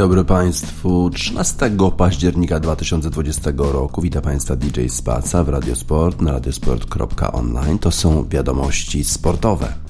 Dobry Państwu. 13 października 2020 roku witam Państwa DJ Spaca w Radiosport na radiosport.online. To są wiadomości sportowe.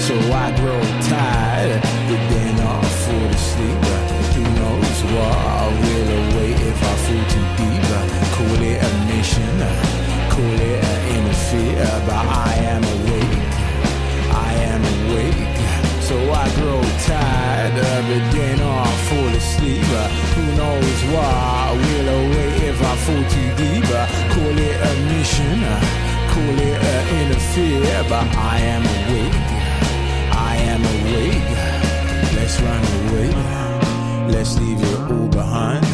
So I grow tired, but then I fall asleep. Who knows what will await if I fall too deep? Call it a mission, call it an interfere, but I am awake I am awake. So I grow tired it, then I fall asleep. Who knows why? Will await if I fall too deep. Call it a mission, call it an interfere, but I am awake. Awake. Let's run away. Let's leave it all behind.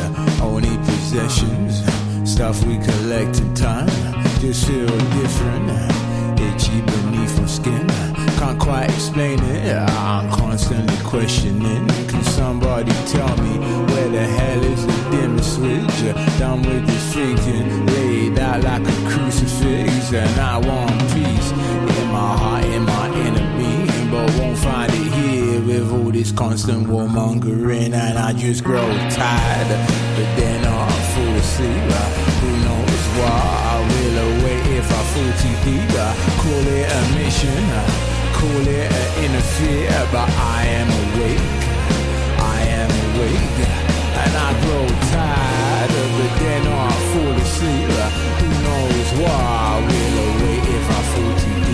Only possessions, stuff we collect in time. Just feel different, itchy beneath my skin can't quite explain it. I'm constantly questioning. Can somebody tell me where the hell is the dimmer switch? Done with this thinking, laid out like a crucifix, and I want peace in my heart, in my with all this constant warmongering, and I just grow tired. But then I fall asleep. Who knows why I will await if I fall too deep? Call it a mission call it an interfere, but I am awake. I am awake, and I grow tired it. Then I fall asleep. Who knows why? I will await if I fall too deep.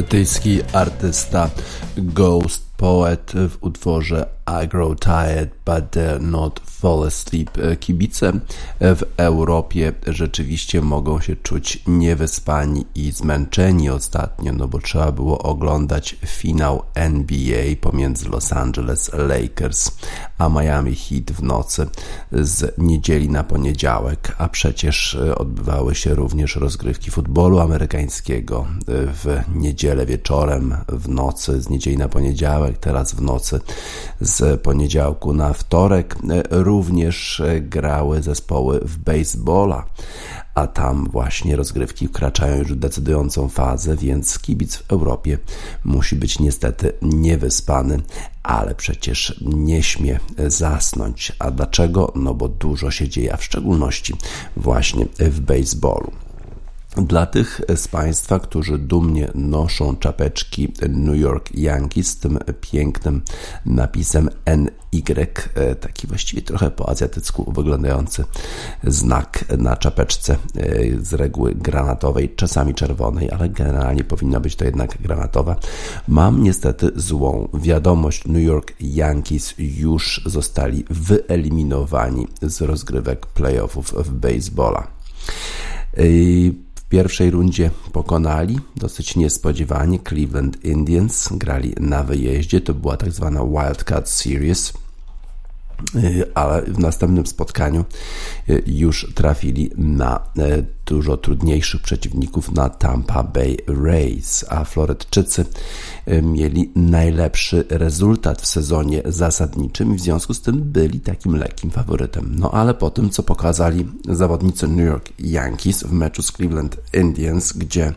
Brytyjski artysta Ghost Poet w utworze I Grow Tired But Dare Not Fall Asleep. Kibice w Europie rzeczywiście mogą się czuć niewyspani i zmęczeni ostatnio, no bo trzeba było oglądać finał NBA pomiędzy Los Angeles Lakers a Miami Heat w nocy z niedzieli na poniedziałek, a przecież odbywały się również rozgrywki futbolu amerykańskiego w niedzielę wieczorem, w nocy z niedzieli na poniedziałek, teraz w nocy z poniedziałku na wtorek. Również grały zespoły w baseballa a tam właśnie rozgrywki wkraczają już w decydującą fazę, więc kibic w Europie musi być niestety niewyspany, ale przecież nie śmie zasnąć. A dlaczego? No bo dużo się dzieje, a w szczególności właśnie w baseballu. Dla tych z Państwa, którzy dumnie noszą czapeczki New York Yankees z tym pięknym napisem NY, e, taki właściwie trochę po azjatycku wyglądający znak na czapeczce e, z reguły granatowej, czasami czerwonej, ale generalnie powinna być to jednak granatowa. Mam niestety złą wiadomość. New York Yankees już zostali wyeliminowani z rozgrywek playoffów w baseballa pierwszej rundzie pokonali dosyć niespodziewanie Cleveland Indians, grali na wyjeździe, to była tak zwana Wildcat Series. Y, ale w następnym spotkaniu y, już trafili na y, dużo trudniejszych przeciwników na Tampa Bay Rays, a Florytczycy mieli najlepszy rezultat w sezonie zasadniczym i w związku z tym byli takim lekkim faworytem. No ale po tym, co pokazali zawodnicy New York Yankees w meczu z Cleveland Indians, gdzie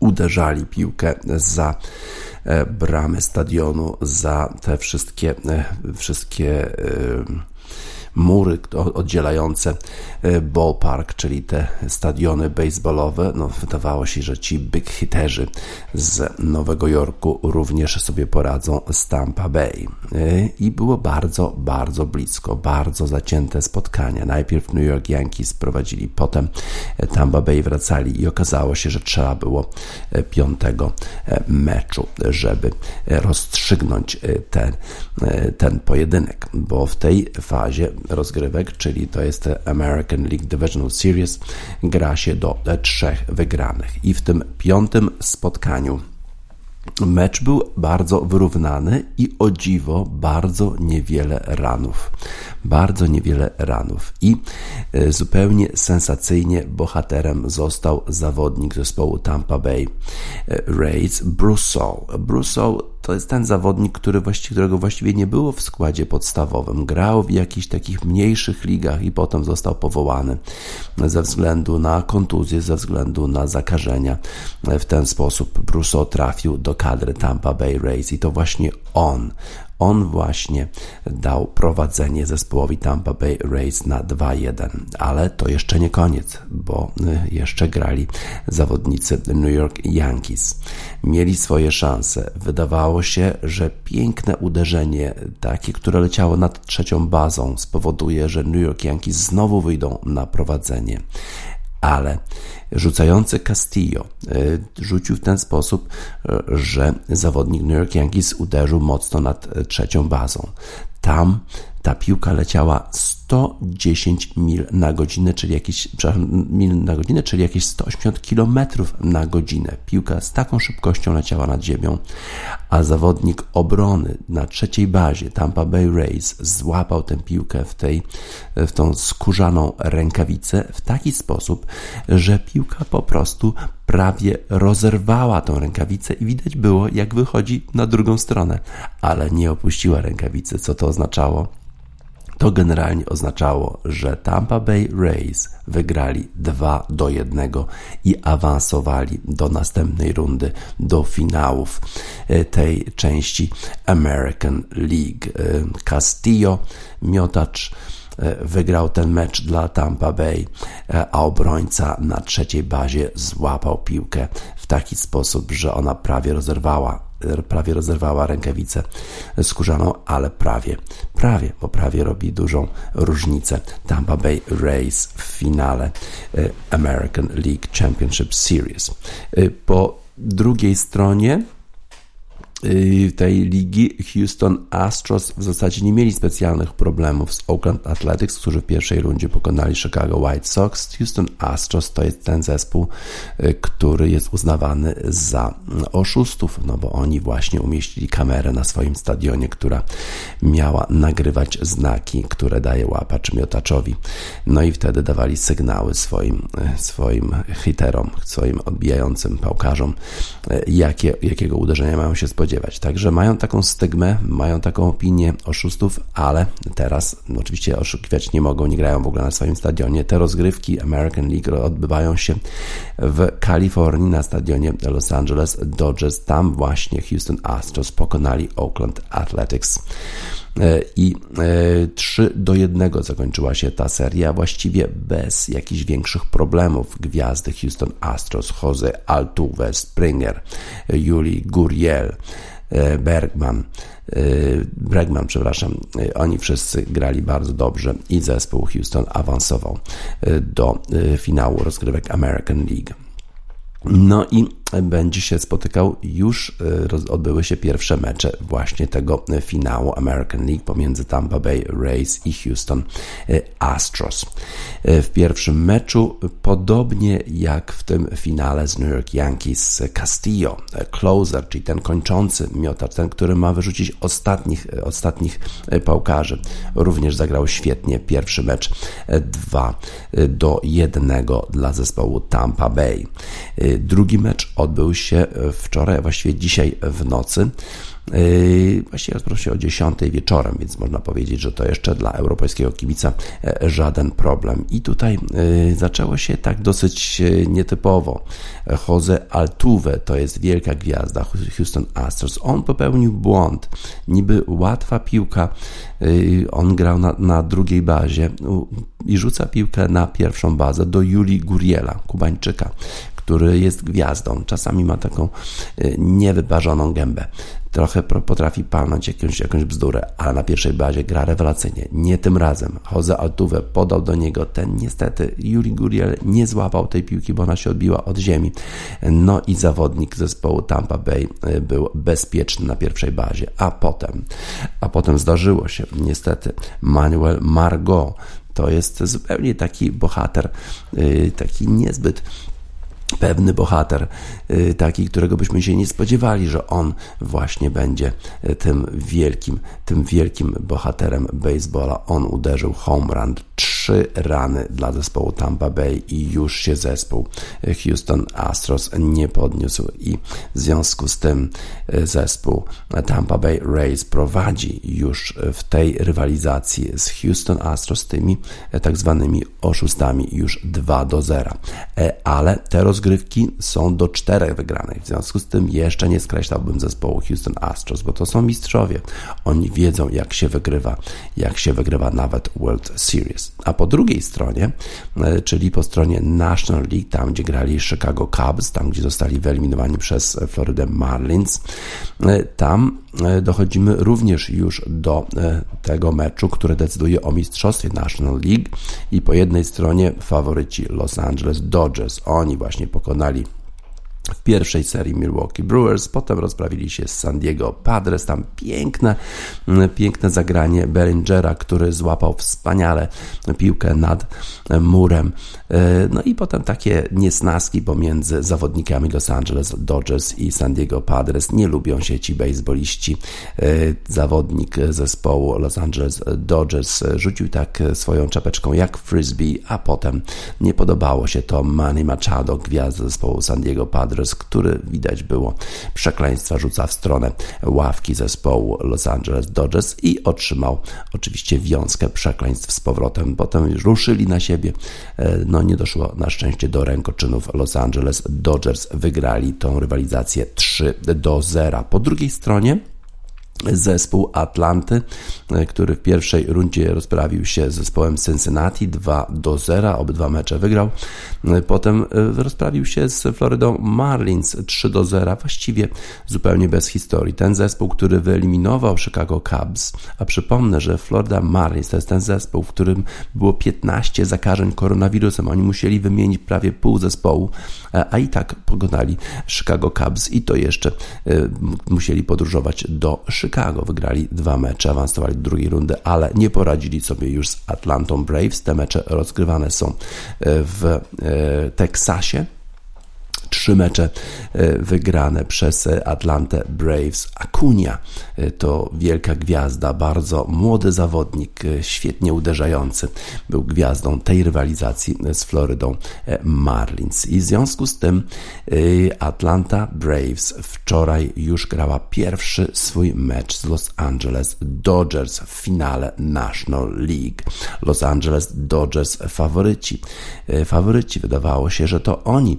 uderzali piłkę za bramy stadionu, za te wszystkie, e, wszystkie e, mury oddzielające e, ballpark, czyli te stadiony baseballowe. No, wydawało się, że ci big hitterzy z Nowego Jorku również sobie poradzą z Tampa Bay. E, I było bardzo, bardzo blisko, bardzo zacięte spotkania. Najpierw New York Yankees prowadzili, potem Tampa Bay wracali i okazało się, że trzeba było e, piątego meczu, żeby rozstrzygnąć ten, ten pojedynek, bo w tej fazie rozgrywek, czyli to jest American League Divisional Series, gra się do trzech wygranych. I w tym piątym spotkaniu Mecz był bardzo wyrównany i o dziwo bardzo niewiele ranów. Bardzo niewiele ranów. I e, zupełnie sensacyjnie bohaterem został zawodnik zespołu Tampa Bay e, Rays, Brussel. Brussel to jest ten zawodnik, który właściwie, którego właściwie nie było w składzie podstawowym. Grał w jakichś takich mniejszych ligach i potem został powołany ze względu na kontuzję, ze względu na zakażenia. W ten sposób Brusso trafił do kadry Tampa Bay Rays i to właśnie on, on właśnie dał prowadzenie zespołowi Tampa Bay Rays na 2-1. Ale to jeszcze nie koniec, bo y, jeszcze grali zawodnicy New York Yankees. Mieli swoje szanse. Wydawało się, że piękne uderzenie, takie, które leciało nad trzecią bazą, spowoduje, że New York Yankees znowu wyjdą na prowadzenie ale rzucający Castillo y, rzucił w ten sposób, y, że zawodnik New York Yankees uderzył mocno nad y, trzecią bazą. Tam ta piłka leciała 110 mil na godzinę, czyli jakieś, mil na godzinę, czyli jakieś 180 km na godzinę. Piłka z taką szybkością leciała nad ziemią, a zawodnik obrony na trzeciej bazie Tampa Bay Rays złapał tę piłkę w, tej, w tą skórzaną rękawicę w taki sposób, że piłka po prostu prawie rozerwała tą rękawicę i widać było, jak wychodzi na drugą stronę, ale nie opuściła rękawicy. Co to oznaczało? To generalnie oznaczało, że Tampa Bay Rays wygrali 2 do 1 i awansowali do następnej rundy, do finałów e, tej części American League. E, Castillo, miotacz wygrał ten mecz dla Tampa Bay, a obrońca na trzeciej bazie złapał piłkę w taki sposób, że ona prawie rozerwała prawie rozerwała rękawicę skórzaną, ale prawie, prawie, bo prawie robi dużą różnicę. Tampa Bay Rays w finale e, American League Championship Series. E, po drugiej stronie tej ligi Houston Astros w zasadzie nie mieli specjalnych problemów z Oakland Athletics, którzy w pierwszej rundzie pokonali Chicago White Sox. Houston Astros to jest ten zespół, y, który jest uznawany za oszustów, no bo oni właśnie umieścili kamerę na swoim stadionie, która miała nagrywać znaki, które daje łapacz miotaczowi. No i wtedy dawali sygnały swoim, y, swoim hiterom, swoim odbijającym pałkarzom, jakie, jakiego uderzenia mają się spodziewać spodziewać. Także mają taką stygmę, mają taką opinię oszustów, ale teraz no oczywiście oszukiwać nie mogą, nie grają w ogóle na swoim stadionie. Te rozgrywki American League odbywają się w Kalifornii na stadionie Los Angeles Dodgers. Tam właśnie Houston Astros pokonali Oakland Athletics. E, i 3 e, do 1 zakończyła się ta seria, właściwie bez jakichś większych problemów. Gwiazdy Houston Astros, Jose Altuve, Springer, Juli Guriel, e, Bergman, Bregman, przepraszam, oni wszyscy grali bardzo dobrze i zespół Houston awansował do finału rozgrywek American League. No i będzie się spotykał, już e, odbyły się pierwsze mecze właśnie tego finału American League pomiędzy Tampa Bay Rays i Houston e, Astros. E, w pierwszym meczu, podobnie jak w tym finale z New York Yankees, Castillo, closer, czyli ten kończący miotacz, ten, który ma wyrzucić ostatnich, ostatnich pałkarzy, również zagrał świetnie pierwszy mecz 2 do 1 dla zespołu Tampa Bay. Drugi mecz odbył się e, wczoraj, właściwie dzisiaj w nocy. Yy, właściwie rozpoczął się o 10 wieczorem, więc można powiedzieć, że to jeszcze dla europejskiego kibica e, żaden problem. I tutaj zaczęło się tak dosyć e, nietypowo. Jose Altuve to jest wielka gwiazda Houston Astros. On popełnił błąd. Niby łatwa piłka. On grał na, na drugiej bazie i rzuca piłkę na pierwszą bazę do Julii Guriela, Kubańczyka, który jest gwiazdą. Czasami ma taką niewyparzoną gębę trochę potrafi palnąć jakąś, jakąś bzdurę, ale na pierwszej bazie gra rewelacyjnie. Nie tym razem. Jose Altuve podał do niego ten niestety Juri Guriel nie złapał tej piłki, bo ona się odbiła od ziemi. No i zawodnik zespołu Tampa Bay y, był bezpieczny na pierwszej bazie. A potem, a potem zdarzyło się niestety Manuel Margot to jest zupełnie taki bohater, y, taki niezbyt pewny bohater, y, taki, którego byśmy się nie spodziewali, że on właśnie będzie y, tym wielkim, tym wielkim bohaterem baseballa. On uderzył home run trzy rany dla zespołu Tampa Bay i już się zespół Houston Astros nie podniósł i w związku z tym zespół Tampa Bay Rays prowadzi już w tej rywalizacji z Houston Astros tymi tak zwanymi oszustami już 2 do 0. E, ale te rozgrywki są do czterech wygranych. W związku z tym jeszcze nie skreślałbym zespołu Houston Astros, bo to są mistrzowie. Oni wiedzą jak się wygrywa, jak się wygrywa nawet World Series. A po drugiej stronie, e, czyli po stronie National League, tam gdzie grali Chicago Cubs, tam gdzie zostali wyeliminowani przez Florida Marlins, e, tam e, dochodzimy również już do tego meczu, który decyduje o mistrzostwie National League i po jednej stronie faworyci Los Angeles Dodgers. Oni właśnie pokonali w pierwszej serii Milwaukee Brewers, potem rozprawili się z San Diego Padres, tam piękne, piękne zagranie Bellingera, który złapał wspaniale piłkę nad murem. E, no i potem takie niesnaski pomiędzy zawodnikami Los Angeles Dodgers i San Diego Padres. Nie lubią się ci baseballiści. E, zawodnik zespołu Los Angeles Dodgers rzucił tak swoją czapeczką jak frisbee, a potem nie podobało się to Manny Machado, gwiazda zespołu San Diego Padres adres, który widać było przekleństwa rzuca w stronę ławki zespołu Los Angeles Dodgers i otrzymał oczywiście wiązkę przekleństw z powrotem. Potem ruszyli na siebie. E, no nie doszło na szczęście do rękoczynów. Los Angeles Dodgers wygrali tą rywalizację 3 do 0. Po drugiej stronie zespół Atlanty, e, który w pierwszej rundzie rozprawił się z zespołem Cincinnati 2 do 0, obydwa mecze wygrał. E, potem e, rozprawił się z Floridą Marlins 3 do 0, właściwie zupełnie bez historii. Ten zespół, który wyeliminował Chicago Cubs, a przypomnę, że Florida Marlins to jest ten zespół, w którym było 15 zakażeń koronawirusem. Oni musieli wymienić prawie pół zespołu, a i tak pogonali Chicago Cubs i to jeszcze musieli podróżować do Chicago. Chicago. Wygrali dwa mecze, awansowali do drugiej rundy, ale nie poradzili sobie już z Atlantą Braves. Te mecze rozgrywane są e, w e, Teksasie Trzy mecze e, wygrane przez Atlantę Braves. Acuna e, to wielka gwiazda, bardzo młody zawodnik, e, świetnie uderzający. Był gwiazdą tej rywalizacji z Florydą Marlins. I w związku z tym Atlanta Braves wczoraj już grała pierwszy swój mecz z Los Angeles Dodgers w finale National League. Los Angeles Dodgers faworyci. Faworyci wydawało się, że to oni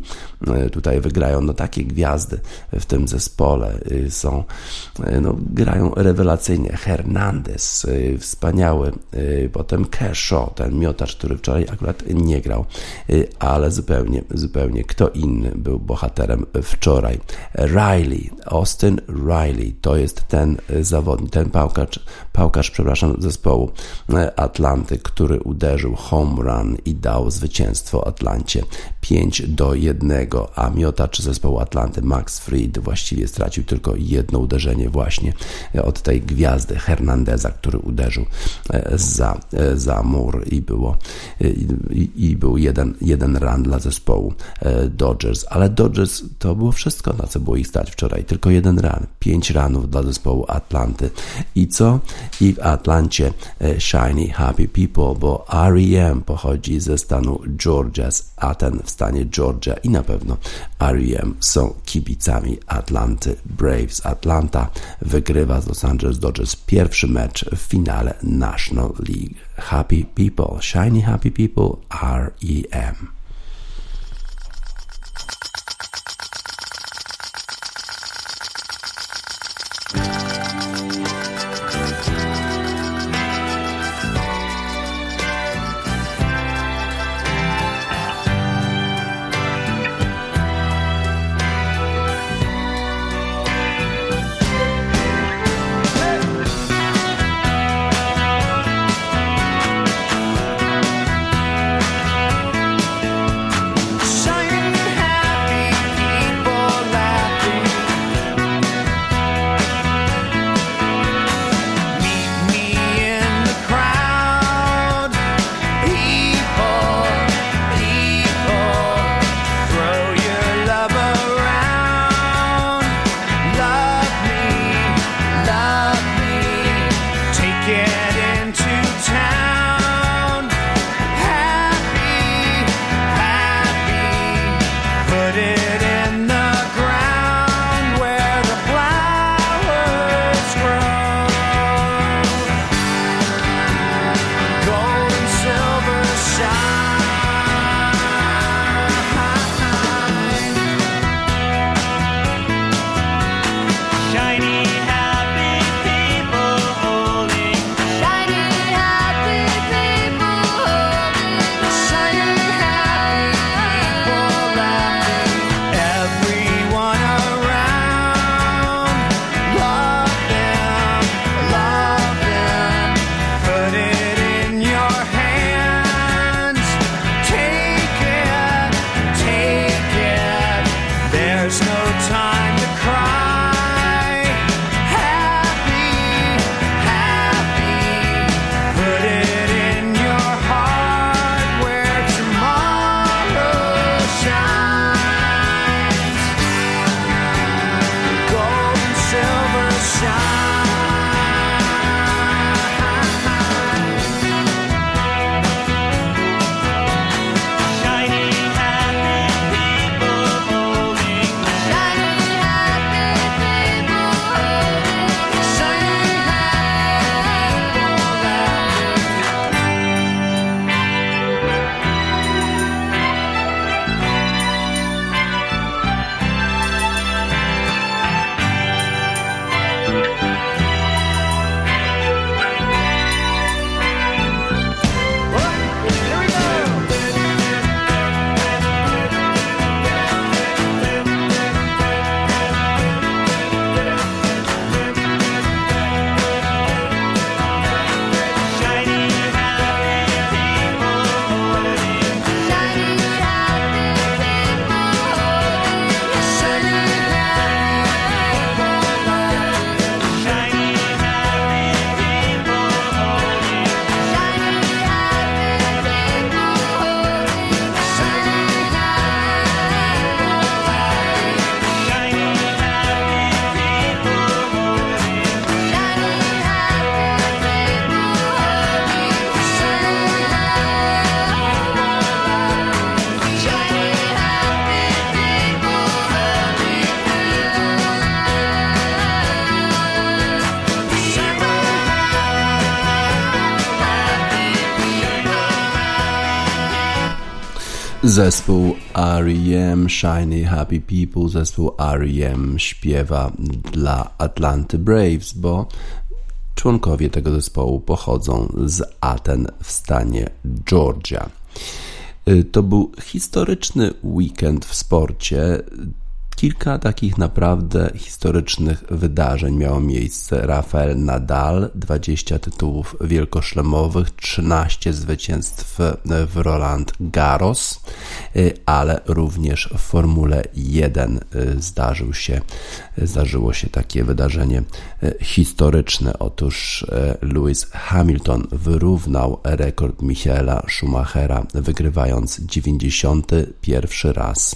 tutaj wygrają. No takie gwiazdy w tym zespole y, są, y, no, grają rewelacyjnie. Hernandez, y, wspaniały, potem Kershaw, ten miotacz, który wczoraj akurat nie grał, ale zupełnie, zupełnie kto inny był bohaterem wczoraj. Riley, Austin Riley, to jest ten zawodnik, ten pałkarz, pałkarz, przepraszam, zespołu Atlanty, który uderzył home run i dał zwycięstwo Atlancie 5 do 1, a miotacz zespołu Atlanty Max Fried właściwie stracił tylko jedno uderzenie właśnie od tej gwiazdy Hernandeza, który uderzył e, za, e, za mur i było e, i, i był jeden, jeden run dla zespołu Dodgers, ale Dodgers to było wszystko, na co było ich stać wczoraj, tylko jeden run, pięć ranów dla zespołu Atlanty i co? I w Atlancie Shiny Happy People, bo R.E.M. pochodzi ze stanu Georgia, a ten w stanie Georgia i na pewno R.E.M. są kibicami Atlanty Braves. Atlanta wygrywa z Los Angeles Dodgers pierwszy mecz w finale National League. Happy people, shiny happy people, REM. Zespół R.E.M. Shiny Happy People, zespół R.E.M. śpiewa dla Atlanty Braves, bo członkowie tego zespołu pochodzą z Aten w stanie Georgia. Y, to był historyczny weekend w sporcie. Kilka takich naprawdę historycznych wydarzeń miało miejsce. Rafael Nadal, 20 tytułów wielkoszlemowych, 13 zwycięstw w Roland Garros, ale również w Formule 1 zdarzył się, zdarzyło się takie wydarzenie historyczne. Otóż Lewis Hamilton wyrównał rekord Michaela Schumachera, wygrywając 91 raz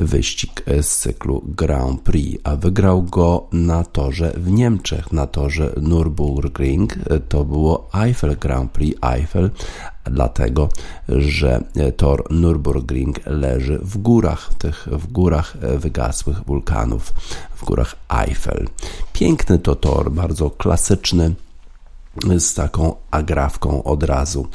wyścig z cyklu Grand Prix, a wygrał go na torze w Niemczech, na torze Nürburgring. To było Eiffel Grand Prix Eiffel, dlatego że tor Nürburgring leży w górach, tych w górach wygasłych wulkanów, w górach Eiffel. Piękny to tor, bardzo klasyczny z taką agrafką od razu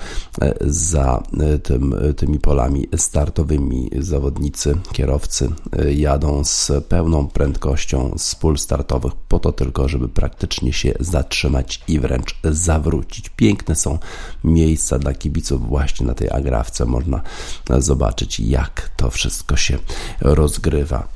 e, za e, tym, e, tymi polami startowymi. Zawodnicy, kierowcy jadą z pełną prędkością z pól startowych po to tylko, żeby praktycznie się zatrzymać i wręcz zawrócić. Piękne są miejsca dla kibiców właśnie na tej agrafce. Można zobaczyć jak to wszystko się rozgrywa.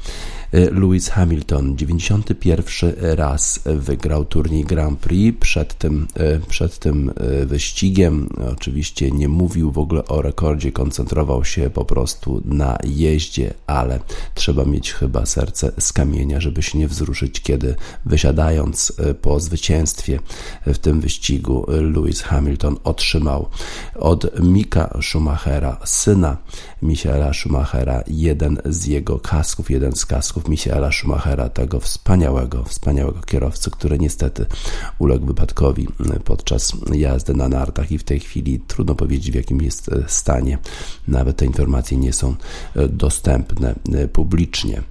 E, Lewis Hamilton 91 raz wygrał turniej Grand Prix. Przed tym, e, przed tym e, wyścigiem oczywiście nie mówił w ogóle o rekordzie, koncentrował się po prostu na jeździe, ale trzeba mieć chyba serce z kamienia, żeby się nie wzruszyć, kiedy wysiadając po zwycięstwie w tym wyścigu Lewis Hamilton otrzymał od Mika Schumachera, syna Michaela Schumachera, jeden z jego kasków, jeden z kasków przypadków Michaela Schumachera, tego wspaniałego, wspaniałego kierowcy, który niestety uległ wypadkowi podczas jazdy na nartach i w tej chwili trudno powiedzieć w jakim jest stanie. Nawet te informacje nie są dostępne publicznie.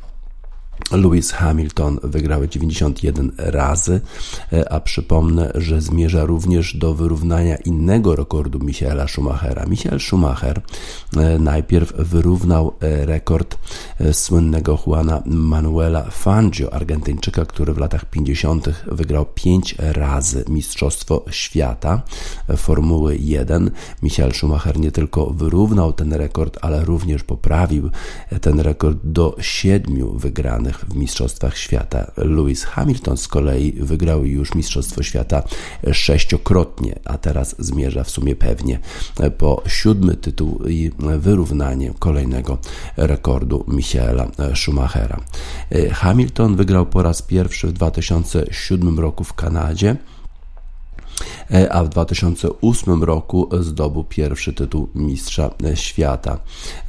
Lewis Hamilton wygrały 91 razy, e, a przypomnę, że zmierza również do wyrównania innego rekordu Michaela Schumachera. Michael Schumacher e, najpierw wyrównał e, rekord słynnego Juana Manuela Fangio, Argentyńczyka, który w latach 50. wygrał 5 razy Mistrzostwo Świata Formuły 1. Michael Schumacher nie tylko wyrównał ten rekord, ale również poprawił ten rekord do 7 wygranych w Mistrzostwach Świata. Lewis Hamilton z kolei wygrał już Mistrzostwo Świata sześciokrotnie, a teraz zmierza w sumie pewnie po siódmy tytuł i wyrównanie kolejnego rekordu Michaela Schumachera. Hamilton wygrał po raz pierwszy w 2007 roku w Kanadzie. E, a w 2008 roku zdobył pierwszy tytuł mistrza świata.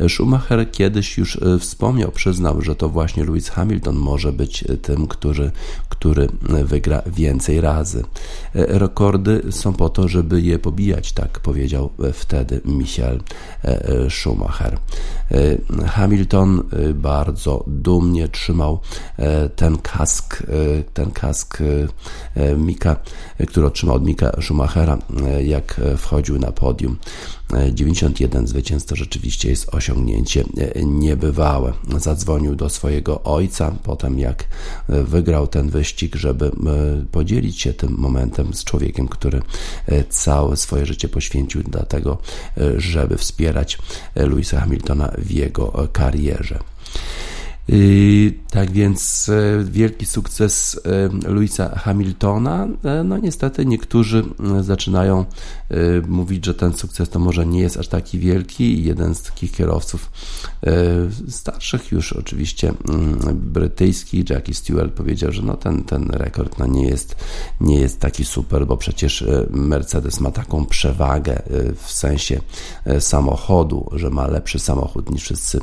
Schumacher kiedyś już e, wspomniał, przyznał, że to właśnie Lewis Hamilton może być tym, który, który wygra więcej razy. E, rekordy są po to, żeby je pobijać, tak powiedział wtedy Michael Schumacher. Hamilton bardzo dumnie trzymał ten kask, ten kask Mika, który otrzymał od Mika Schumachera, e, jak e, wchodził na podium. 91 e, zwycięstw to rzeczywiście jest osiągnięcie niebywałe. Zadzwonił do swojego ojca, potem jak wygrał ten wyścig, żeby podzielić się tym momentem z człowiekiem, który całe swoje życie poświęcił dla tego, żeby wspierać Louisa Hamiltona w jego karierze. Tak więc e, wielki sukces e, Louisa Hamiltona. E, no niestety niektórzy zaczynają mówić, że ten sukces to może nie jest aż taki wielki. Jeden z takich kierowców starszych już oczywiście brytyjski, Jackie Stewart powiedział, że no ten, ten rekord no nie, jest, nie jest taki super, bo przecież Mercedes ma taką przewagę w sensie samochodu, że ma lepszy samochód niż wszyscy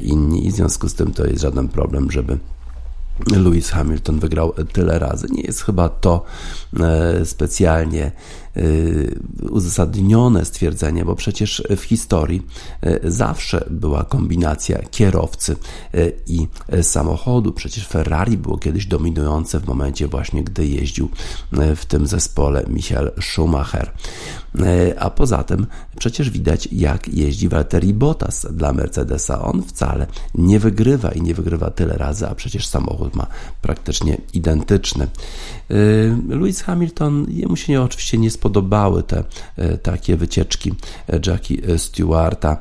inni i w związku z tym to jest żaden problem, żeby Lewis Hamilton wygrał tyle razy. Nie jest chyba to e, specjalnie uzasadnione stwierdzenie, bo przecież w historii zawsze była kombinacja kierowcy i samochodu. Przecież Ferrari było kiedyś dominujące w momencie właśnie, gdy jeździł w tym zespole Michael Schumacher. A poza tym przecież widać, jak jeździ Valtteri Bottas dla Mercedesa. On wcale nie wygrywa i nie wygrywa tyle razy, a przecież samochód ma praktycznie identyczny. Y, Lewis Hamilton, jemu się oczywiście nie spodobały te y, takie wycieczki Jackie Stewarta.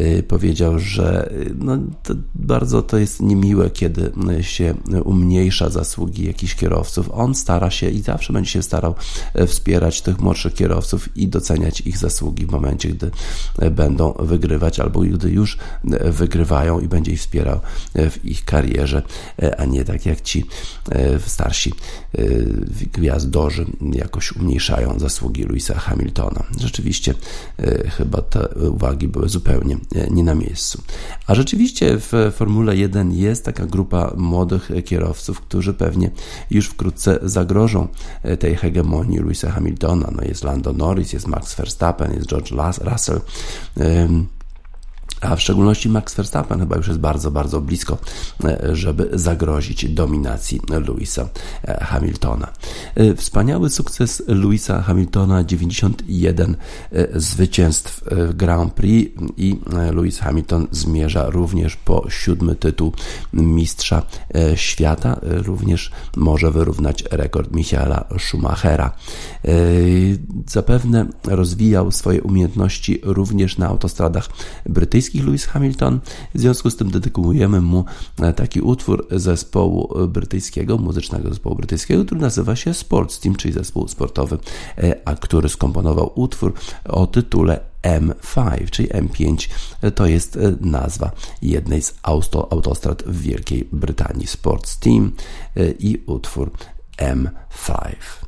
Y, powiedział, że no, to bardzo to jest niemiłe, kiedy się umniejsza zasługi jakichś kierowców. On stara się i zawsze będzie się starał wspierać tych młodszych kierowców i doceniać ich zasługi w momencie, gdy będą wygrywać albo gdy już wygrywają i będzie ich wspierał w ich karierze, a nie tak jak ci starsi gwiazdorzy jakoś umniejszają zasługi Louisa Hamiltona. Rzeczywiście chyba te uwagi były zupełnie nie na miejscu. A rzeczywiście w Formule 1 jest taka grupa młodych kierowców, którzy pewnie już wkrótce zagrożą e, tej hegemonii Louisa Hamiltona. No jest Lando Norris, jest Max Verstappen, jest George Russell. A w szczególności Max Verstappen chyba już jest bardzo, bardzo blisko, e, żeby zagrozić dominacji Louisa e, Hamiltona. E, wspaniały sukces Louisa Hamiltona, 91 zwycięstw Grand Prix i Louis Hamilton zmierza również po siódmy tytuł mistrza świata. Również może wyrównać rekord Michaela Schumachera. Zapewne rozwijał swoje umiejętności również na autostradach brytyjskich, brytyjskich Lewis Hamilton. W związku z tym dedykujemy mu e, taki utwór zespołu brytyjskiego, muzycznego zespołu brytyjskiego, który nazywa się Sports Team, czyli zespół sportowy, e, a który skomponował utwór o tytule M5, czyli M5 e, to jest nazwa jednej z autostrad w Wielkiej Brytanii. Sports Team i utwór M5.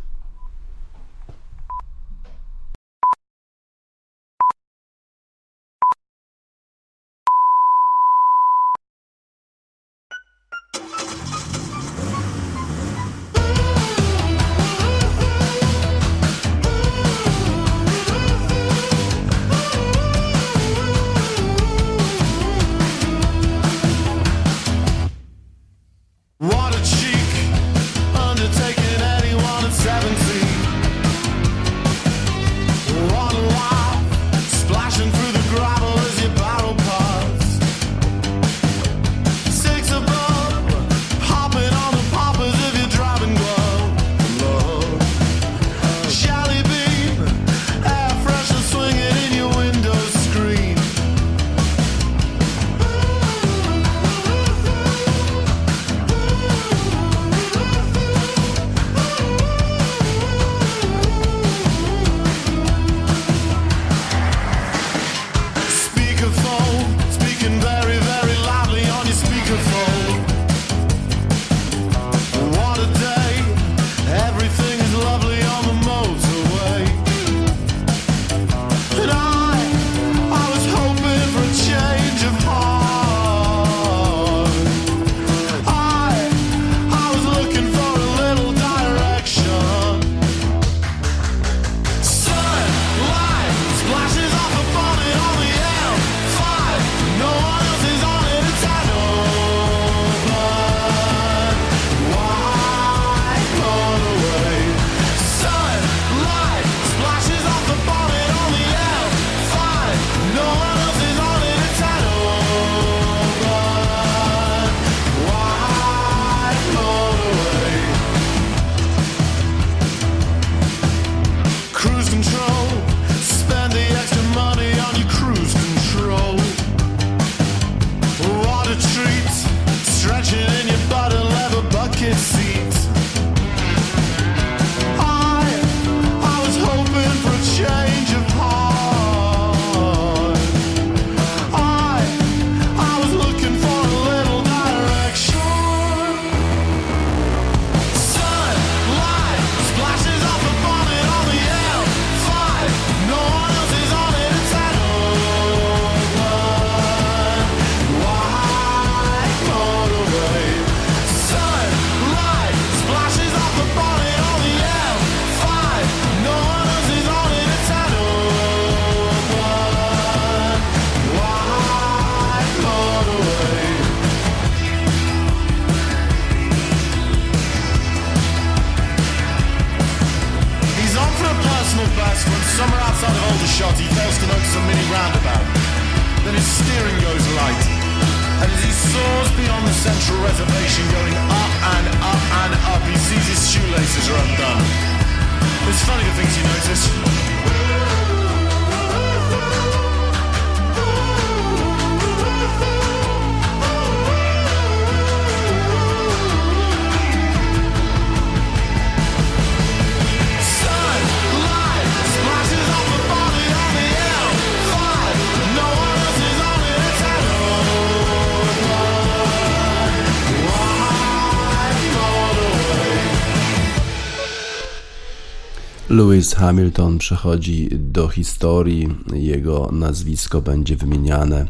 Lewis Hamilton przechodzi do historii. Jego nazwisko będzie wymieniane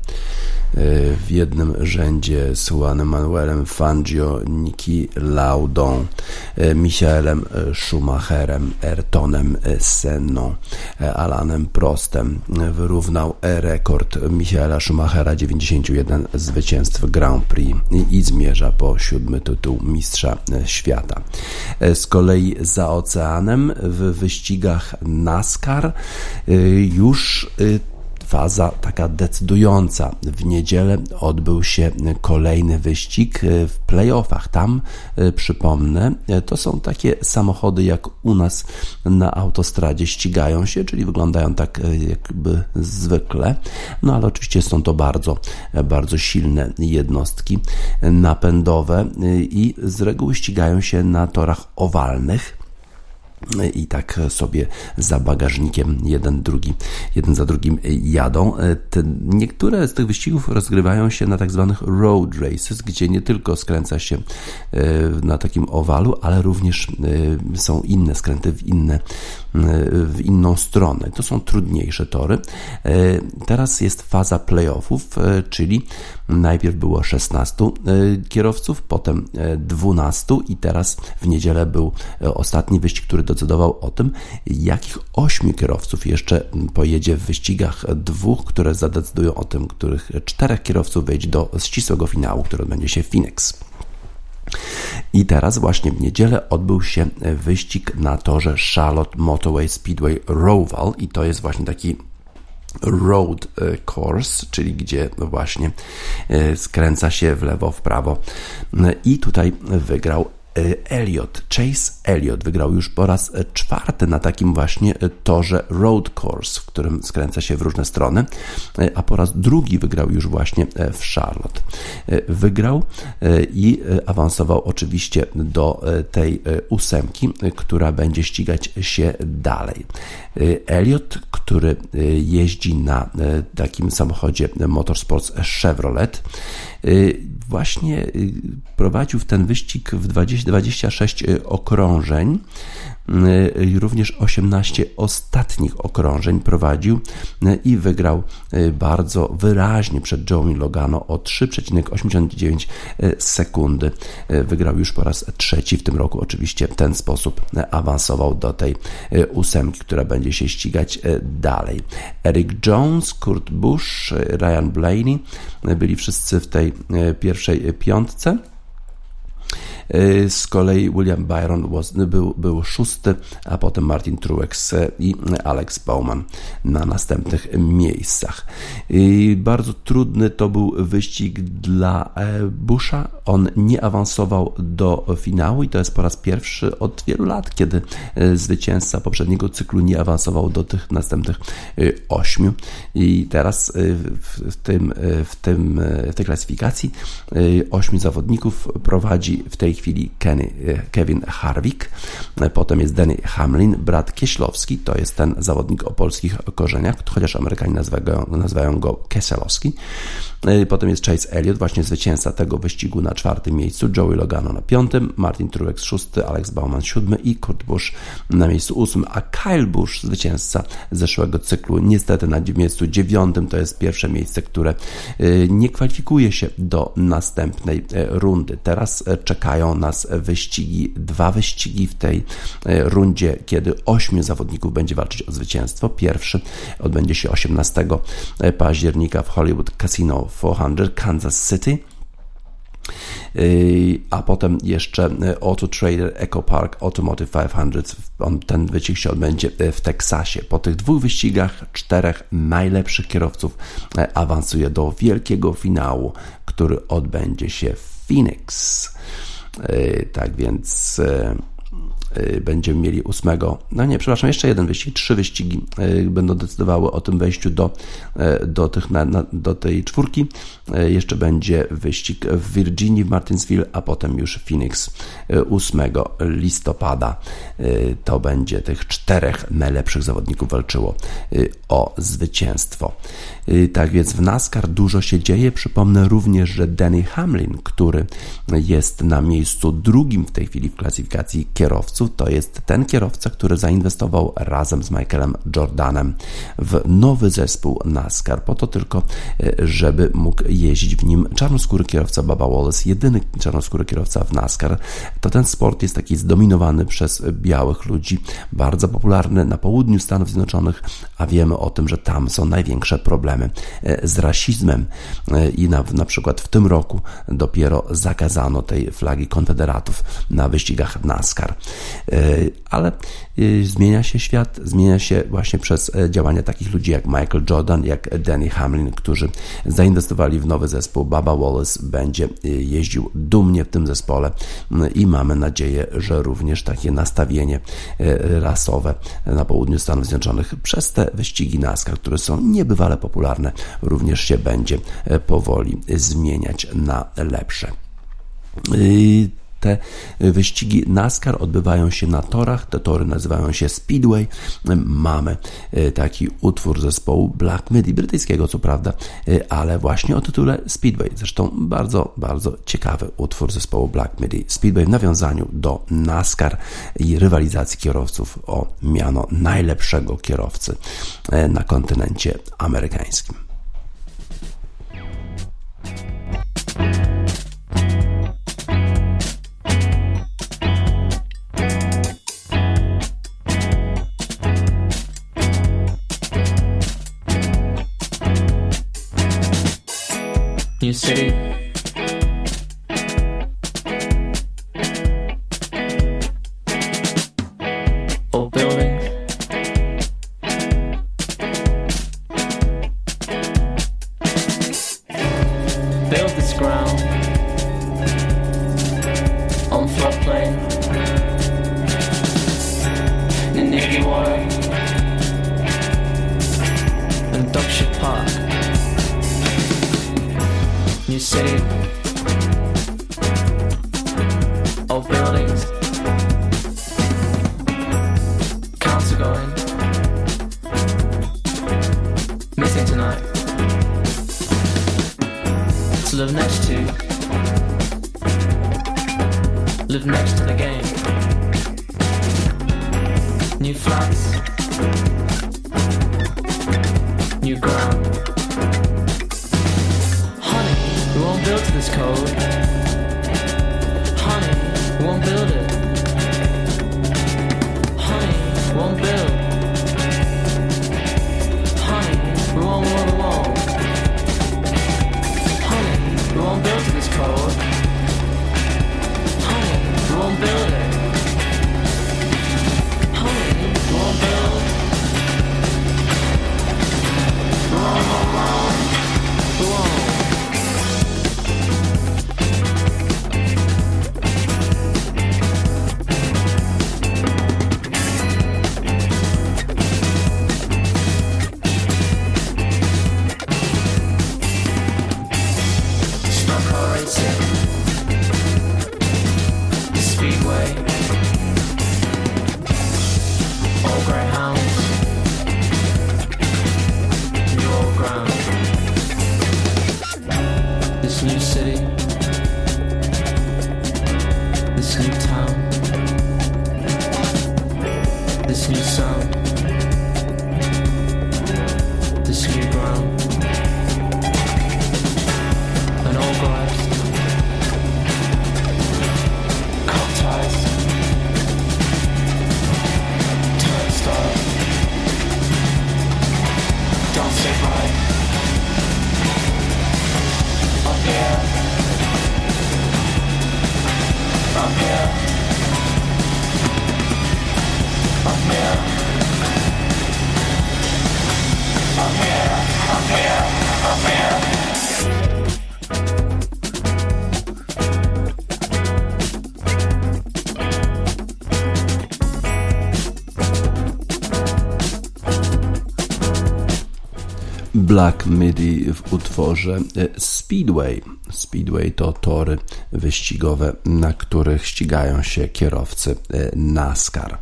w jednym rzędzie z Juanem Manuelem Fangio, Niki Laudą, e, Michaelem Schumacherem, Ayrtonem Senną, e, Alanem Prostem. Wyrównał rekord Michaela Schumachera 91 zwycięstw Grand Prix i- zmierza po siódmy tytuł mistrza świata. Z kolei za oceanem w wyścigach NASCAR już faza taka decydująca. W niedzielę odbył się kolejny wyścig y, w playoffach. Tam, y, przypomnę, y, to są takie samochody jak u nas na autostradzie ścigają się, czyli wyglądają tak jakby zwykle. No ale oczywiście są to bardzo, bardzo silne jednostki napędowe i z reguły ścigają się na torach owalnych i tak sobie za bagażnikiem jeden, drugi, jeden za drugim jadą. Te, niektóre z tych wyścigów rozgrywają się na tak zwanych road races, gdzie nie tylko skręca się e, na takim owalu, ale również e, są inne skręty w inne e, w inną stronę. To są trudniejsze tory. E, Teraz jest faza playoffów, e, czyli najpierw było 16 e, kierowców, potem e, 12 i teraz w niedzielę był ostatni wyścig, który decydował o tym, jakich ośmiu kierowców jeszcze pojedzie w wyścigach dwóch, które zadecydują o tym, których czterech kierowców wejdzie do ścisłego finału, który odbędzie się w Phoenix. I teraz właśnie w niedzielę odbył się wyścig na torze Charlotte Motorway Speedway Roval i to jest właśnie taki road e, course, czyli gdzie właśnie e, skręca się w lewo, w prawo. E, I tutaj wygrał e, Elliot, Chase Elliot wygrał już po raz e, czwarty na takim właśnie e, torze road course, w którym skręca się w różne strony, e, a po raz drugi wygrał już właśnie e, w Charlotte. E, Wygrał e, i e, awansował oczywiście do e, tej e, ósemki, e, która będzie ścigać się dalej. E, Elliot, który e, jeździ na e, takim samochodzie Motorsports Chevrolet, właśnie y, prowadził ten wyścig w 20, 26 okrążeń y, i również 18 ostatnich okrążeń prowadził y, i wygrał y, bardzo wyraźnie przed Joey Logano o 3,89 sekundy. Y, Wygrał już po raz trzeci w tym roku. Oczywiście w ten sposób y, awansował do tej y, ósemki, która będzie się ścigać y, dalej. Eric Jones, Kurt Busch, y, Ryan Blaney y, byli wszyscy w tej y, pierwszej piątce. Y, Z kolei William Byron was, był, był szósty, a potem Martin Truex i Alex Bowman na następnych miejscach. I bardzo trudny to był wyścig dla e, Busha. On nie awansował do finału i to jest po raz pierwszy od wielu lat, kiedy e, zwycięzca poprzedniego cyklu nie awansował do tych następnych e, ośmiu. I teraz w, tym, w, tym, w tej klasyfikacji ośmiu zawodników prowadzi w tej chwili Kenny, e, Kevin Harvick, e, potem jest Danny Hamlin, brat Kieślowski, to jest ten zawodnik o polskich korzeniach, chociaż Amerykanie nazywają, nazywają go Keselowski. E, Potem jest Chase Elliott, właśnie zwycięzca tego wyścigu na czwartym miejscu, Joey Logano na piątym, Martin Truex szósty, Alex Bauman siódmy i Kurt Busch na miejscu ósmym, a Kyle Busch, zwycięzca zeszłego cyklu, niestety na miejscu dziewiątym, to jest pierwsze miejsce, które e, nie kwalifikuje się do następnej e, rundy. Teraz czekają nas wyścigi, dwa wyścigi w tej rundzie, kiedy ośmiu zawodników będzie walczyć o zwycięstwo. Pierwszy odbędzie się 18 października w Hollywood Casino 400 Kansas City. a potem jeszcze Auto Trader Eco Park Automotive 500. On, ten wyścig się odbędzie w Teksasie. Po tych dwóch wyścigach czterech najlepszych kierowców awansuje do wielkiego finału, który odbędzie się w Phoenix. Tak więc będziemy mieli ósmego, no nie, przepraszam, jeszcze jeden wyścig, trzy wyścigi y, będą decydowały o tym wejściu do, y, do, tych, na, na, do tej czwórki. Jeszcze będzie wyścig w Virginii, w Martinsville, a potem już Phoenix 8 listopada. To będzie tych czterech najlepszych zawodników walczyło o zwycięstwo. Tak więc w NASCAR dużo się dzieje. Przypomnę również, że Danny Hamlin, który jest na miejscu drugim w tej chwili w klasyfikacji kierowców, to jest ten kierowca, który zainwestował razem z Michaelem Jordanem w nowy zespół NASCAR, po to tylko, żeby mógł jeździć w nim czarnoskóry kierowca Baba Wallace, jedyny czarnoskóry kierowca w NASCAR. To ten sport jest taki zdominowany przez białych ludzi, bardzo popularny na południu Stanów Zjednoczonych, a wiemy o tym, że tam są największe problemy e, z rasizmem e, i na, na przykład w tym roku dopiero zakazano tej flagi konfederatów na wyścigach NASCAR. E, ale zmienia się świat, zmienia się właśnie przez działania takich ludzi jak Michael Jordan, jak Danny Hamlin, którzy zainwestowali w nowy zespół. Baba Wallace będzie jeździł dumnie w tym zespole i mamy nadzieję, że również takie nastawienie rasowe na południu Stanów Zjednoczonych przez te wyścigi NASCAR, które są niebywale popularne, również się będzie powoli zmieniać na lepsze te wyścigi NASCAR odbywają się na torach, te tory nazywają się Speedway. Mamy e, taki utwór zespołu Black Midi, brytyjskiego co prawda, e, ale właśnie o tytule Speedway. Zresztą bardzo, bardzo ciekawy utwór zespołu Black Midi. Speedway w nawiązaniu do NASCAR i rywalizacji kierowców o miano najlepszego kierowcy na kontynencie amerykańskim. City. builds this code. Honey won't build it. Honey won't build it. Black Midi w utworze e, Speedway. Speedway to tory wyścigowe, na których ścigają się kierowcy e, NASCAR.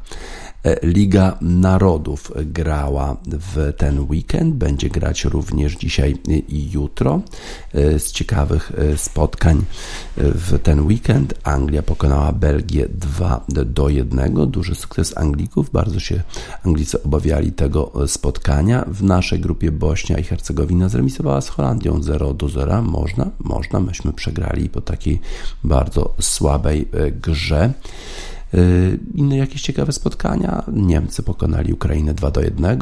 E, Liga Narodów grała w ten weekend, będzie grać również dzisiaj i jutro. E, z ciekawych e, spotkań w ten weekend Anglia pokonała Belgię 2 do 1. Duży sukces Anglików, bardzo się Anglicy obawiali tego spotkania. W naszej grupie Bośnia i Hercegowina zremisowała z Holandią 0 do 0. Można, można, myśmy przegrali po takiej bardzo słabej grze. Y, inne jakieś ciekawe spotkania. Niemcy pokonali Ukrainę 2 do 1,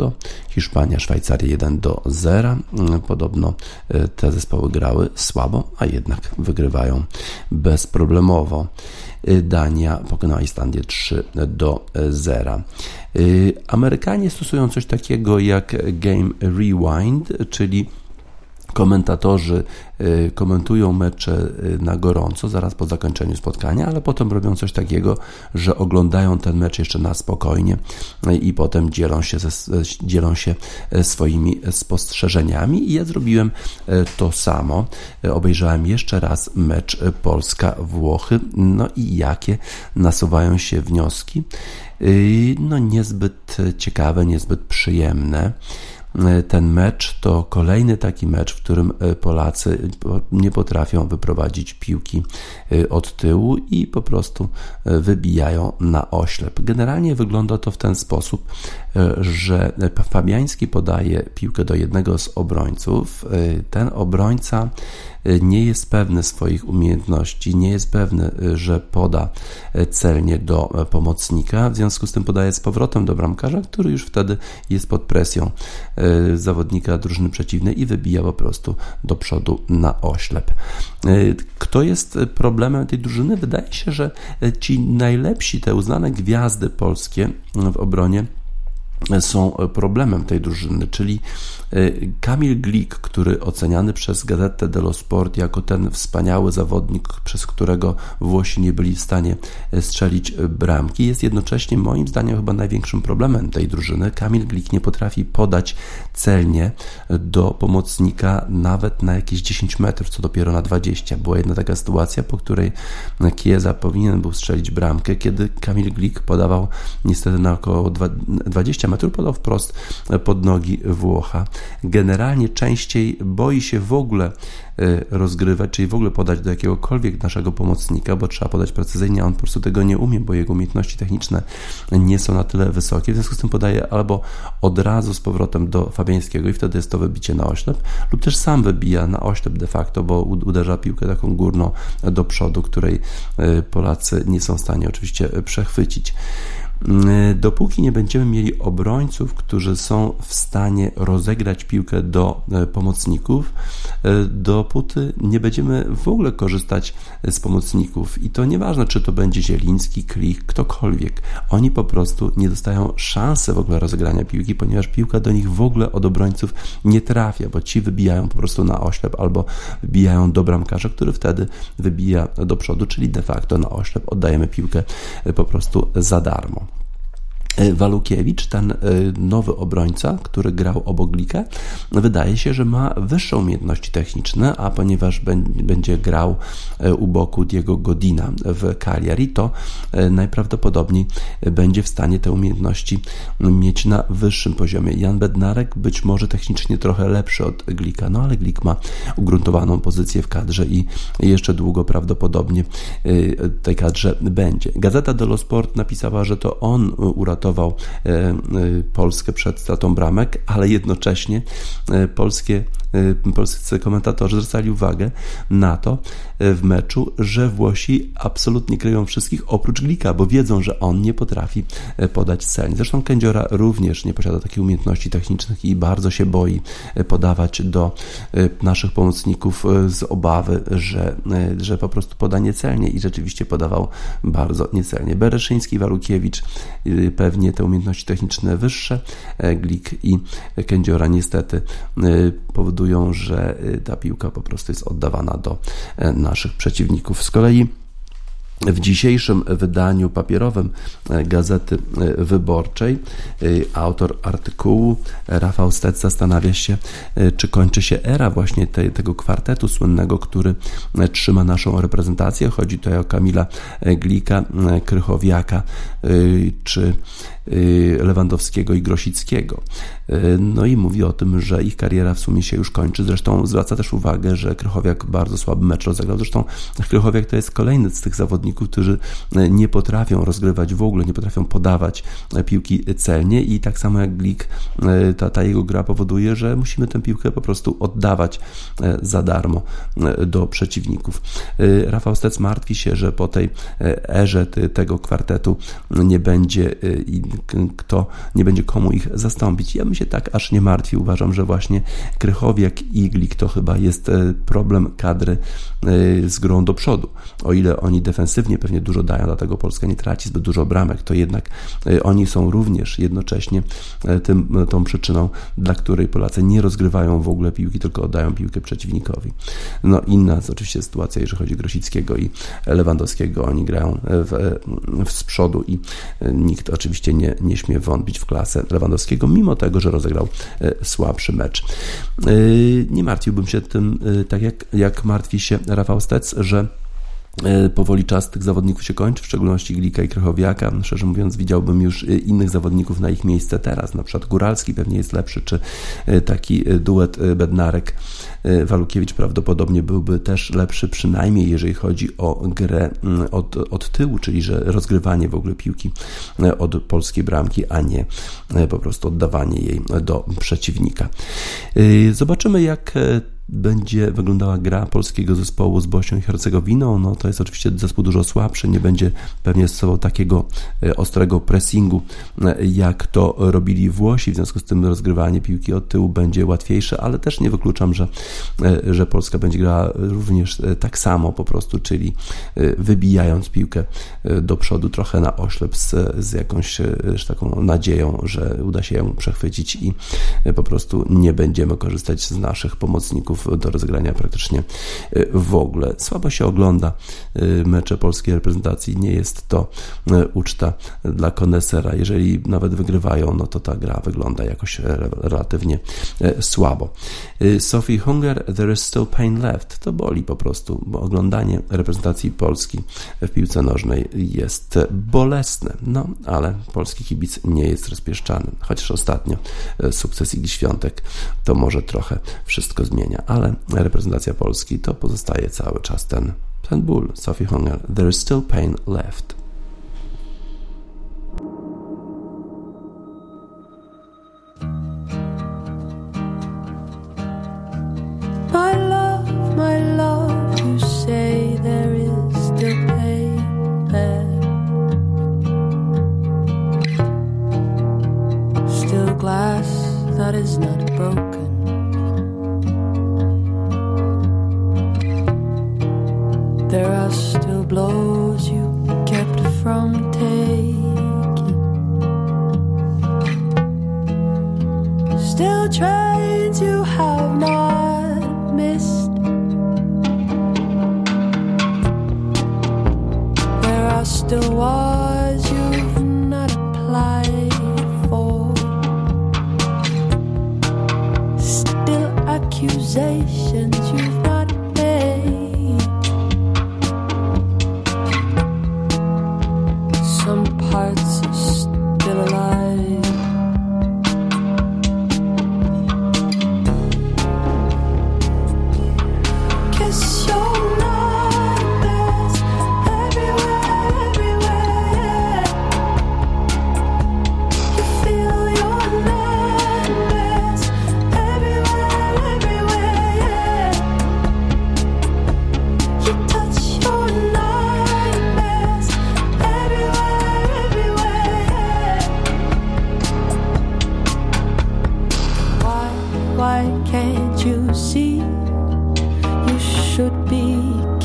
Hiszpania, Szwajcarię 1 do 0. Y, podobno y, te zespoły grały słabo, a jednak wygrywają bezproblemowo. Dania pokonała Islandię 3 do 0. Amerykanie stosują coś takiego jak Game Rewind, czyli komentatorzy y, komentują mecze y, na gorąco zaraz po zakończeniu spotkania, ale potem robią coś takiego, że oglądają ten mecz jeszcze na spokojnie y, i potem dzielą się, ze, dzielą się swoimi spostrzeżeniami. I ja zrobiłem to samo. Obejrzałem jeszcze raz mecz Polska-Włochy. No i jakie nasuwają się wnioski? No niezbyt ciekawe, niezbyt przyjemne. E, ten mecz to kolejny taki mecz, w którym e, Polacy nie potrafią wyprowadzić piłki e, od tyłu i po prostu wybijają na oślep. Generalnie wygląda to w ten sposób, że Fabiański podaje piłkę do jednego z obrońców. Ten obrońca nie jest pewny swoich umiejętności, nie jest pewny, że poda celnie do pomocnika, w związku z tym podaje z powrotem do bramkarza, który już wtedy jest pod presją zawodnika drużyny przeciwnej i wybija po prostu do przodu na oślep. Kto jest problemem tej drużyny? Wydaje się, że ci najlepsi, te uznane gwiazdy polskie w obronie są problemem tej drużyny, czyli e, Kamil Glik, który oceniany przez Gazetę dello Sport jako ten wspaniały zawodnik, przez którego Włosi nie byli w stanie e, strzelić bramki, jest jednocześnie moim zdaniem chyba największym problemem tej drużyny. Kamil Glik nie potrafi podać celnie do pomocnika nawet na jakieś 10 metrów, co dopiero na 20. Była jedna taka sytuacja, po której Kieza powinien był strzelić bramkę, kiedy Kamil Glik podawał niestety na około 20 20 metrów, podał wprost pod nogi Włocha. Generalnie częściej boi się w ogóle e, rozgrywać, czyli w ogóle podać do jakiegokolwiek naszego pomocnika, bo trzeba podać precyzyjnie, a on po prostu tego nie umie, bo jego umiejętności techniczne nie są na tyle wysokie. W związku z tym podaje albo od razu z powrotem do Fabiańskiego i wtedy jest to wybicie na oślep, lub też sam wybija na oślep de facto, bo uderza piłkę taką górną do przodu, której e, Polacy nie są w stanie oczywiście przechwycić. Y, dopóki nie będziemy mieli obrońców, którzy są w stanie rozegrać piłkę do e, pomocników, e, dopóty nie będziemy w ogóle korzystać z pomocników. I to nieważne, czy to będzie Zieliński, Klich, ktokolwiek. Oni po prostu nie dostają szansy w ogóle rozegrania piłki, ponieważ piłka do nich w ogóle od obrońców nie trafia, bo ci wybijają po prostu na oślep albo wybijają do bramkarza, który wtedy wybija do przodu, czyli de facto na oślep oddajemy piłkę e, po prostu za darmo. E, Walukiewicz, ten e, nowy obrońca, który grał obok Glika, wydaje się, że ma wyższe umiejętności techniczne, a ponieważ będzie grał e, u boku Diego Godina w Cagliari, to najprawdopodobniej będzie w stanie te umiejętności mieć na wyższym poziomie. Jan Bednarek być może technicznie trochę lepszy od Glika, no ale Glik ma ugruntowaną pozycję w kadrze i jeszcze długo prawdopodobnie tej kadrze będzie. Gazeta dello Sport napisała, że to on uratował uratował e, e, Polskę przed stratą bramek, ale jednocześnie e, polskie polscy komentatorzy zwracali uwagę na to y, w meczu, że Włosi absolutnie kryją wszystkich oprócz Glika, bo wiedzą, że on nie potrafi y, podać celnie. Zresztą Kędziora również nie posiada takich umiejętności technicznych i bardzo się boi podawać do naszych pomocników z obawy, że, że po prostu poda niecelnie i rzeczywiście podawał bardzo niecelnie. Bereszyński, Walukiewicz pewnie te umiejętności techniczne wyższe, Glik i Kędziora niestety powodują powodują, że ta piłka po prostu jest oddawana do naszych przeciwników. Z kolei w dzisiejszym wydaniu papierowym e, Gazety e, Wyborczej e, autor artykułu Rafał Stec zastanawia się, czy kończy się era właśnie tego kwartetu słynnego, który trzyma naszą reprezentację. Chodzi tutaj o Kamila Glika, Krychowiaka czy Lewandowskiego i Grosickiego. No i mówi o tym, że ich kariera w sumie się już kończy. Zresztą zwraca też uwagę, że Krychowiak bardzo słaby mecz rozegrał. Zresztą Krychowiak to jest kolejny z tych zawodników, którzy nie potrafią rozgrywać w ogóle, nie potrafią podawać piłki celnie i tak samo jak Glik, ta, ta jego gra powoduje, że musimy tę piłkę po prostu oddawać za darmo do przeciwników. Rafał Stec martwi się, że po tej erze tego kwartetu nie będzie kto, nie będzie komu ich zastąpić. Ja bym się tak aż nie martwił. Uważam, że właśnie Krychowiak i Iglik to chyba jest e, problem kadry e, z grą do przodu. O ile oni defensywnie pewnie dużo dają, dlatego Polska nie traci zbyt dużo bramek, to jednak e, oni są również jednocześnie tym, tą przyczyną, dla której Polacy nie rozgrywają w ogóle piłki, tylko oddają piłkę przeciwnikowi. No inna jest oczywiście sytuacja, jeżeli chodzi o Grosickiego i Lewandowskiego. Oni grają w, w z przodu i nikt oczywiście nie, nie śmie wątpić w klasę Lewandowskiego, mimo tego, że rozegrał e, słabszy mecz. E, nie martwiłbym się tym, e, tak jak, jak martwi się Rafał Stec, że Powoli czas tych zawodników się kończy, w szczególności Glika i Krychowiaka. Szczerze mówiąc, widziałbym już innych zawodników na ich miejsce teraz. Na przykład Góralski pewnie jest lepszy, czy taki duet Bednarek Walukiewicz prawdopodobnie byłby też lepszy, przynajmniej jeżeli chodzi o grę mm, od, od tyłu, czyli że rozgrywanie w ogóle piłki e, od polskiej bramki, a nie e, po prostu oddawanie jej do przeciwnika. E, zobaczymy, jak będzie wyglądała gra polskiego zespołu z Bośnią i Hercegowiną. No to jest oczywiście zespół dużo słabszy, nie będzie pewnie stosował takiego e, ostrego pressingu, e, jak to robili Włosi, w związku z tym rozgrywanie piłki od tyłu będzie łatwiejsze, ale też nie wykluczam, że, e, że Polska będzie grała również tak samo po prostu, czyli wybijając piłkę do przodu trochę na oślep z, z jakąś taką nadzieją, że uda się ją przechwycić i po prostu nie będziemy korzystać z naszych pomocników do rozegrania praktycznie y, w ogóle. Słabo się ogląda y, mecze polskiej reprezentacji. Nie jest to y, uczta dla konesera. Jeżeli nawet wygrywają, no to ta gra wygląda jakoś relatywnie słabo. Sophie Hunger, There is still pain left. To boli po prostu, bo oglądanie reprezentacji Polski w piłce nożnej jest bolesne. No, ale polski kibic nie jest rozpieszczany. Chociaż ostatnio sukces Igi Świątek to może trochę wszystko zmienia ale reprezentacja Polski to pozostaje cały czas ten, ten ból. Sophie Hunger, there is still pain left.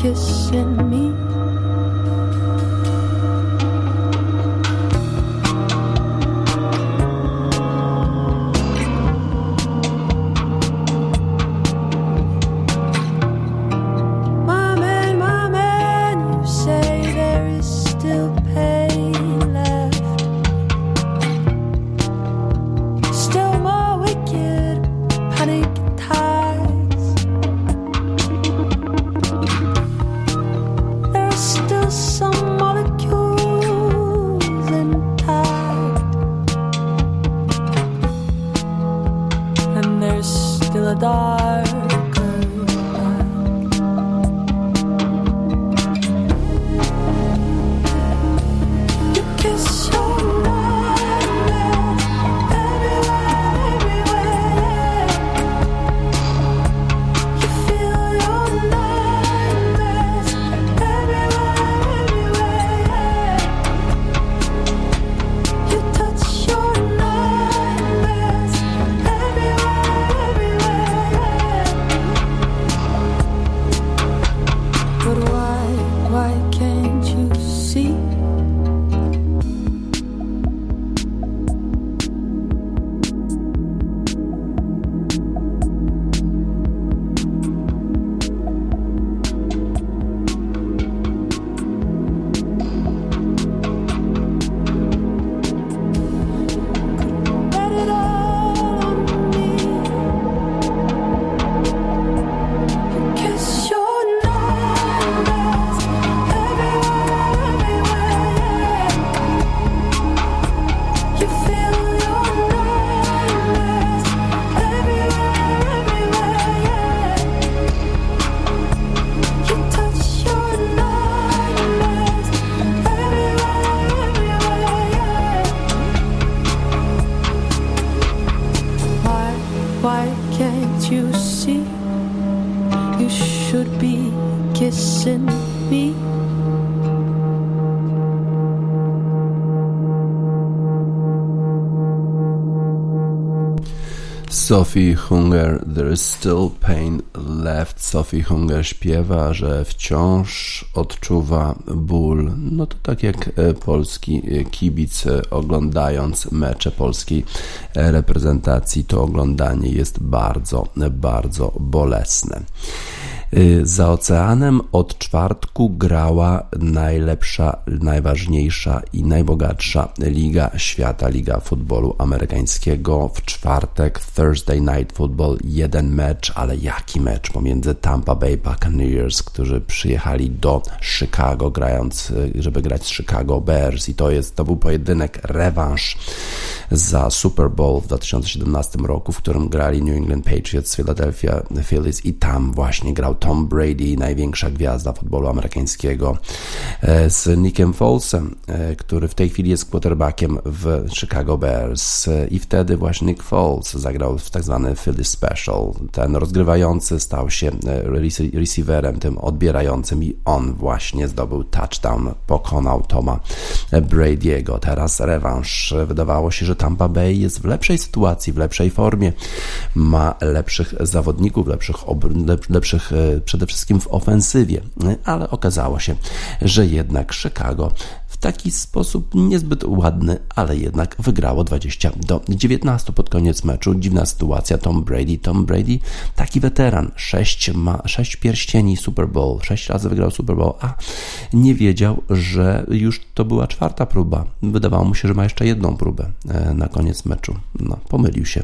kissing Sophie Hunger, There is still pain left. Sophie Hunger śpiewa, że wciąż odczuwa ból. No to tak jak e, polski e, kibic e, oglądając mecze polskiej reprezentacji, to oglądanie jest bardzo, bardzo bolesne. Y, za oceanem od czwartku grała najlepsza, najważniejsza i najbogatsza liga świata, liga futbolu amerykańskiego. W czwartek Thursday Night Football jeden mecz, ale jaki mecz pomiędzy Tampa Bay Buccaneers, którzy przyjechali do Chicago grając, y, żeby grać z Chicago Bears i to jest, to był pojedynek rewanż za Super Bowl w 2017 roku, w którym grali New England Patriots, Philadelphia Phillies i tam właśnie grał Tom Brady, największa gwiazda futbolu amerykańskiego, e, z Nickiem Folesem, e, który w tej chwili jest quarterbackiem w Chicago Bears i wtedy właśnie Nick Foles zagrał w tak zwany Philly Special. Ten rozgrywający stał się e, receiverem, tym odbierającym i on właśnie zdobył touchdown, pokonał Toma Brady'ego. Teraz rewanż. Wydawało się, że Tampa Bay jest w lepszej sytuacji, w lepszej formie, ma lepszych zawodników, lepszych, lepszych przede wszystkim w ofensywie, ale okazało się, że jednak Chicago w taki sposób niezbyt ładny, ale jednak wygrało 20 do 19 pod koniec meczu. Dziwna sytuacja. Tom Brady, Tom Brady, taki weteran, 6 ma 6 pierścieni Super Bowl, 6 razy wygrał Super Bowl, a nie wiedział, że już to była czwarta próba. Wydawało mu się, że ma jeszcze jedną próbę e, na koniec meczu. No, pomylił się.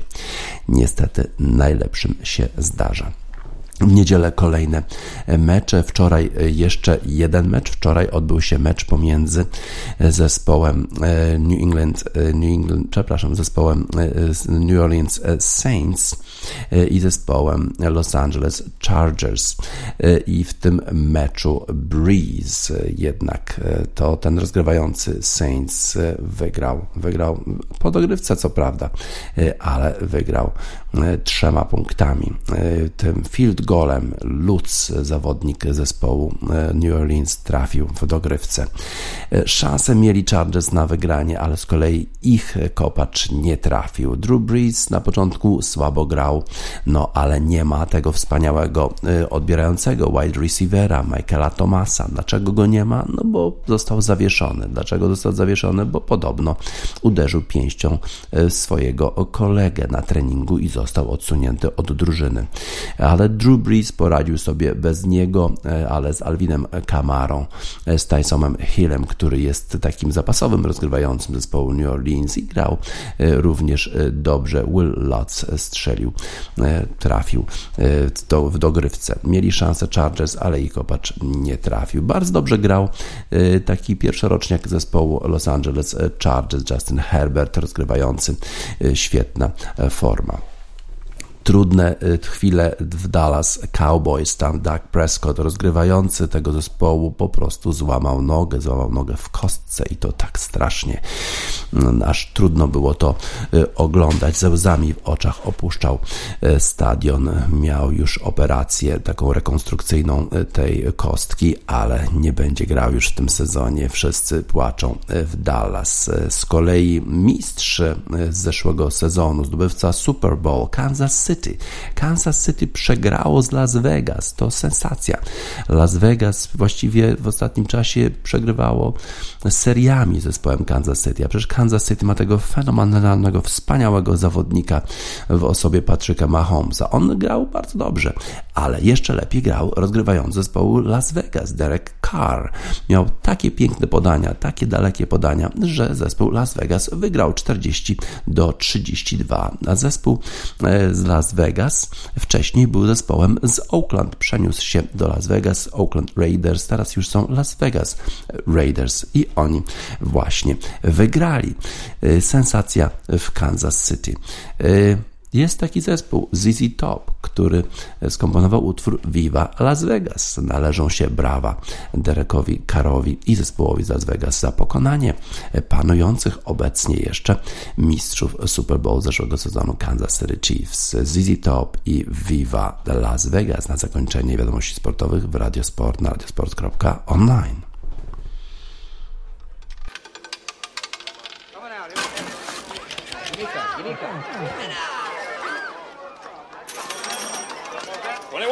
Niestety najlepszym się zdarza. W niedzielę kolejne mecze. Wczoraj jeszcze jeden mecz. Wczoraj odbył się mecz pomiędzy zespołem e, New England, e, New England przepraszam, zespołem e, New Orleans Saints i zespołem Los Angeles Chargers. I w tym meczu Breeze jednak to ten rozgrywający Saints wygrał. Wygrał po dogrywce, co prawda, ale wygrał trzema punktami. Tym field golem Lutz, zawodnik zespołu e, New Orleans, trafił w dogrywce. E, Szansę mieli Chargers na wygranie, ale z kolei ich kopacz nie trafił. Drew Brees na początku słabo grał, no ale nie ma tego wspaniałego e, odbierającego wide receivera Michaela Thomasa. Dlaczego go nie ma? No bo został zawieszony. Dlaczego został zawieszony? Bo podobno uderzył pięścią swojego kolegę na treningu i został odsunięty od drużyny. Ale Drew Brees poradził sobie bez niego, e, ale z Alvinem Kamarą, e, z Tysonem Hillem, który jest takim zapasowym rozgrywającym zespołu New Orleans i grał e, również dobrze. Will Lutz strzelił, trafił w dogrywce. Mieli szansę Chargers, ale ich kopacz nie trafił. Bardzo dobrze grał taki pierwszoroczniak zespołu Los Angeles Chargers, Justin Herbert, rozgrywający świetna forma. Trudne chwile w Dallas Cowboys. Tam Doug Prescott, rozgrywający tego zespołu, po prostu złamał nogę, złamał nogę w kostce i to tak strasznie, aż trudno było to oglądać. Ze łzami w oczach opuszczał stadion. Miał już operację taką rekonstrukcyjną tej kostki, ale nie będzie grał już w tym sezonie. Wszyscy płaczą w Dallas. Z kolei mistrz z zeszłego sezonu, zdobywca Super Bowl, Kansas City. Kansas City przegrało z Las Vegas. To sensacja. Las Vegas właściwie w ostatnim czasie przegrywało seriami zespołem Kansas City. A przecież Kansas City ma tego fenomenalnego, wspaniałego zawodnika w osobie Patryka Mahomesa. On grał bardzo dobrze, ale jeszcze lepiej grał rozgrywający zespołu Las Vegas, Derek Carr. Miał takie piękne podania, takie dalekie podania, że zespół Las Vegas wygrał 40 do 32. A zespół e, z Las Vegas wcześniej był zespołem z Oakland. Przeniósł się do Las Vegas, Oakland Raiders, teraz już są Las Vegas Raiders i oni właśnie wygrali. E, sensacja w Kansas City. Jest taki zespół ZZ Top, który skomponował utwór Viva Las Vegas. Należą się brawa Derekowi Karowi i zespołowi z Las Vegas za pokonanie panujących obecnie jeszcze mistrzów Super Bowl zeszłego sezonu Kansas City Chiefs. ZZ Top i Viva Las Vegas na zakończenie wiadomości sportowych w Radiosport na radiosport.online.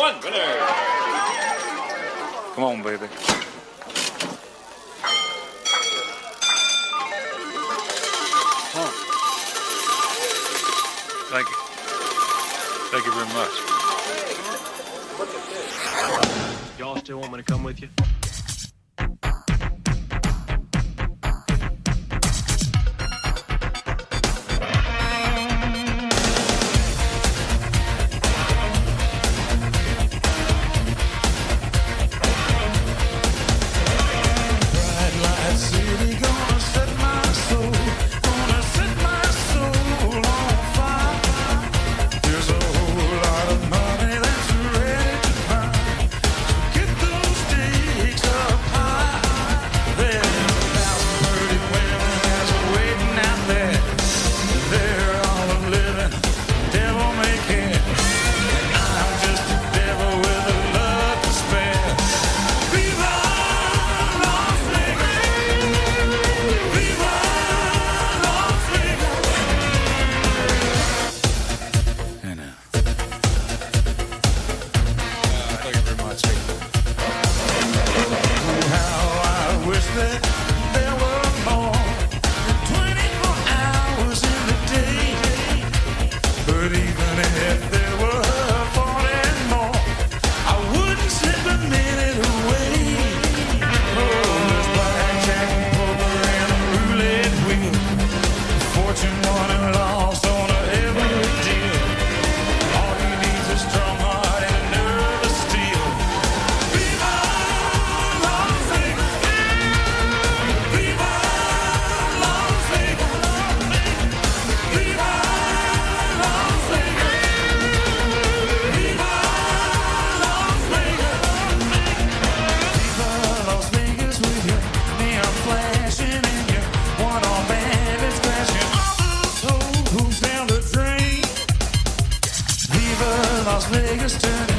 one winner. Come on, baby. Huh. Thank you. Thank you very much. Y'all still want me to come with you? Las Vegas, turning.